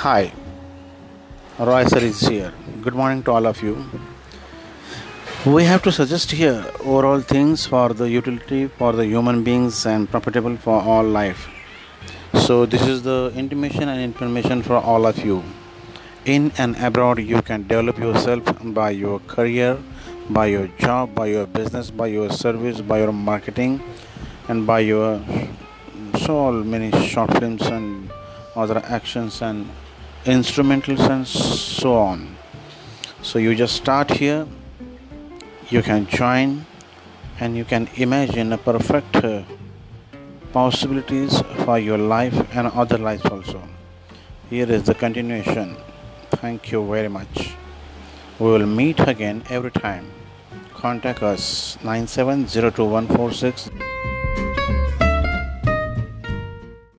Hi, Roy sir is here. Good morning to all of you. We have to suggest here overall things for the utility for the human beings and profitable for all life. So this is the intimation and information for all of you. In and abroad, you can develop yourself by your career, by your job, by your business, by your service, by your marketing, and by your so many short films and other actions and instrumentals and so on. So you just start here, you can join, and you can imagine a perfect uh, possibilities for your life and other lives also. Here is the continuation. Thank you very much. We will meet again every time. Contact us 97021460.